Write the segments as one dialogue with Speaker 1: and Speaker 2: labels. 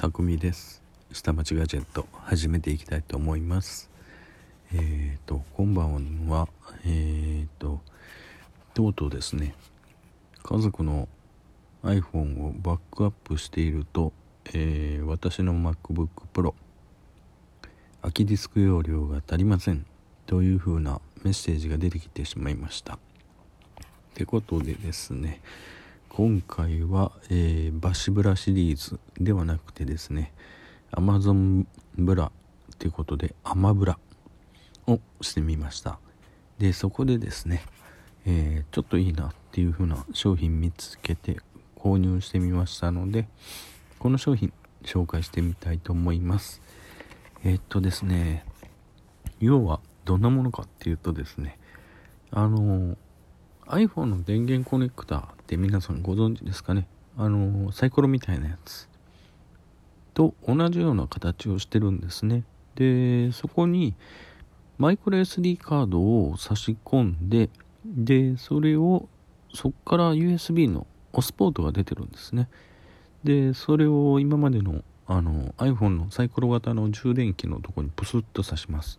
Speaker 1: たくみです。下町ガジェット始めていきたいと思います。えっ、ー、と今晩はえっ、ー、ととうとうですね。家族の iPhone をバックアップしていると、えー、私の MacBook Pro 空きディスク容量が足りませんというふうなメッセージが出てきてしまいました。ってことでですね今回は、えー、バシブラシリーズではなくてですね Amazon ブラということでアマブラをしてみました。でそこでですね、えー、ちょっといいなっていう風な商品見つけて購入してみましたのでこの商品紹介してみたいと思います。えー、っとですね要はどんなものかっていうとですねあの iPhone の電源コネクタって皆さんご存知ですかね？あのサイコロみたいなやつ。と同じような形をしてるんですね。でそこにマイクロ SD カードを差し込んででそれをそこから USB のオスポートが出てるんですね。でそれを今までのあの iPhone のサイコロ型の充電器のとこにプスッと挿します。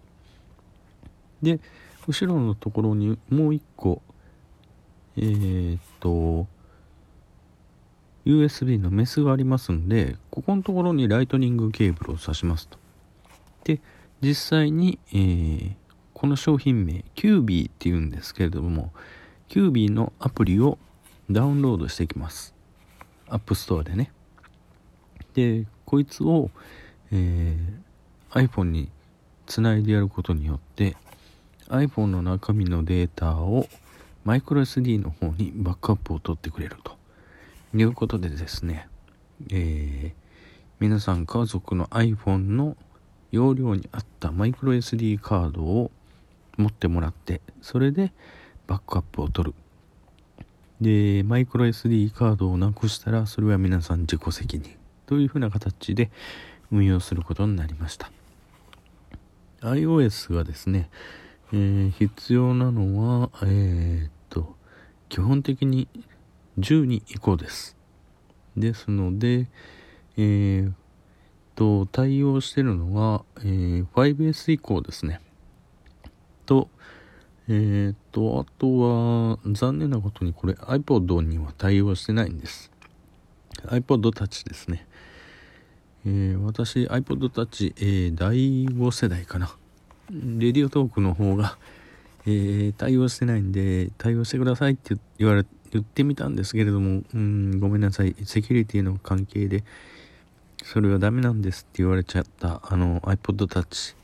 Speaker 1: で後ろのところにもう一個えー、っと USB のメスがありますんでここのところにライトニングケーブルを挿しますと。で実際に、えー、この商品名キュービーっていうんですけれどもキュービーのアプリをダウンロードしていきます。アップストアでね。でこいつを、えー、iPhone につないでやることによって iPhone の中身のデータをマイクロ SD の方にバックアップを取ってくれると。いうことでですね、えー、皆さん家族の iPhone の容量に合ったマイクロ SD カードを持ってもらってそれでバックアップを取る。でマイクロ SD カードをなくしたらそれは皆さん自己責任というふうな形で運用することになりました。iOS がですねえー、必要なのは、えー、っと、基本的に12以降です。ですので、えー、と、対応してるのは、えー、5S 以降ですね。と、えー、と、あとは、残念なことにこれ iPod には対応してないんです。iPod Touch ですね。えー、私 iPod Touch、えー、第5世代かな。レディオトークの方が、えー、対応してないんで、対応してくださいって言われ、言ってみたんですけれども、うん、ごめんなさい、セキュリティの関係で、それはダメなんですって言われちゃった、あの、iPod Touch。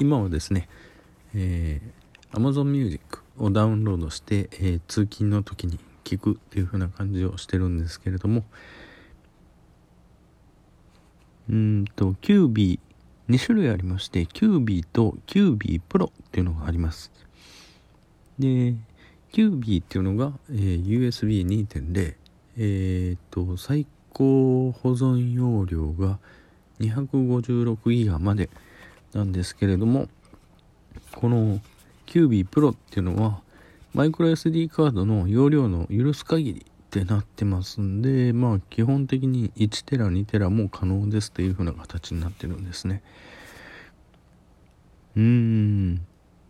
Speaker 1: 今はですね、えー、Amazon Music をダウンロードして、えー、通勤の時に聞くっていう風な感じをしてるんですけれども、うんと、キュービー2種類ありまして、キュービーとキュービープロっていうのがあります。で、キュービーっていうのが、えー、USB2.0、えー、っと、最高保存容量が256ギガまでなんですけれども、このキュービープロっていうのは、マイクロ SD カードの容量の許す限りってなってますんで、まあ基本的に1テラ、2テラも可能ですという風な形になってるんですね。うーん。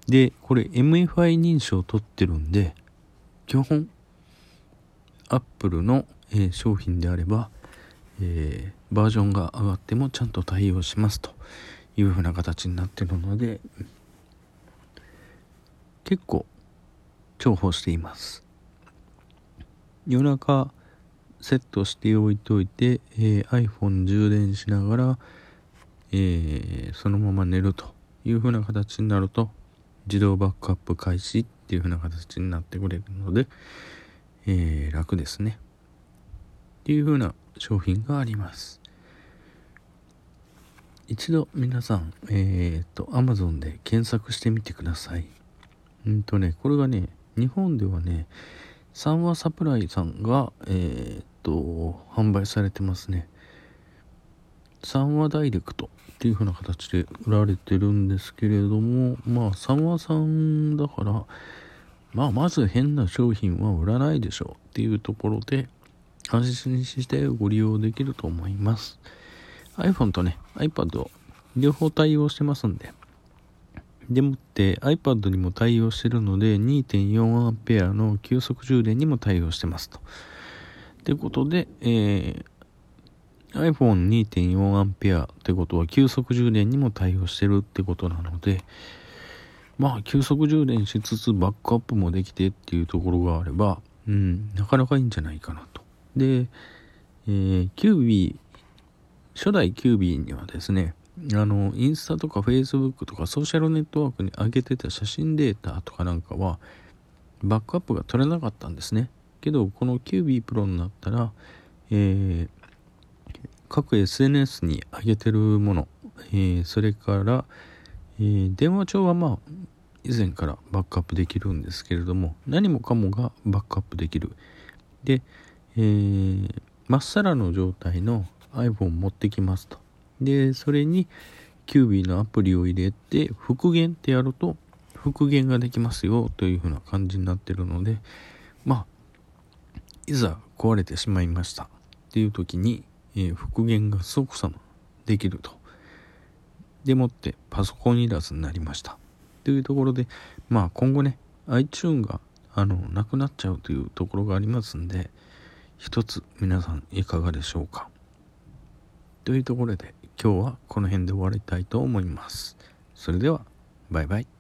Speaker 1: で、これ MFI 認証を取ってるんで、基本、Apple の、えー、商品であれば、えー、バージョンが上がってもちゃんと対応しますという風な形になってるので、結構重宝しています。夜中セットしておいといて、えー、iPhone 充電しながら、えー、そのまま寝るという風な形になると自動バックアップ開始っていう風な形になってくれるので、えー、楽ですね。っていう風な商品があります。一度皆さんえっ、と Amazon で検索してみてください。うんとねこれがね日本ではね三和サプライさんが、えー、っと、販売されてますね。三和ダイレクトっていう風な形で売られてるんですけれども、まあ、三和さんだから、まあ、まず変な商品は売らないでしょうっていうところで、安心してご利用できると思います。iPhone とね iPad 両方対応してますんででもって iPad にも対応してるので 2.4A の急速充電にも対応してますと。ということで、えー、iPhone2.4A ってことは急速充電にも対応してるってことなので、まあ急速充電しつつバックアップもできてっていうところがあれば、うん、なかなかいいんじゃないかなと。で、えー、キュービー、初代キュービーにはですね、あの、インスタとかフェイスブックとかソーシャルネットワークに上げてた写真データとかなんかは、バックアップが取れなかったんですね。けど、この QB プロになったら、えー、各 SNS に上げてるもの、えー、それから、えー、電話帳はまあ、以前からバックアップできるんですけれども、何もかもがバックアップできる。で、えー、まっさらの状態の iPhone 持ってきますと。で、それにキュービーのアプリを入れて復元ってやると復元ができますよというふうな感じになってるので、まあ、いざ壊れてしまいましたっていう時に、えー、復元が即さまできると。でもってパソコンいらずになりました。というところで、まあ今後ね、iTune があのなくなっちゃうというところがありますんで、一つ皆さんいかがでしょうか。というところで今日はこの辺で終わりたいと思います。それでは、バイバイ。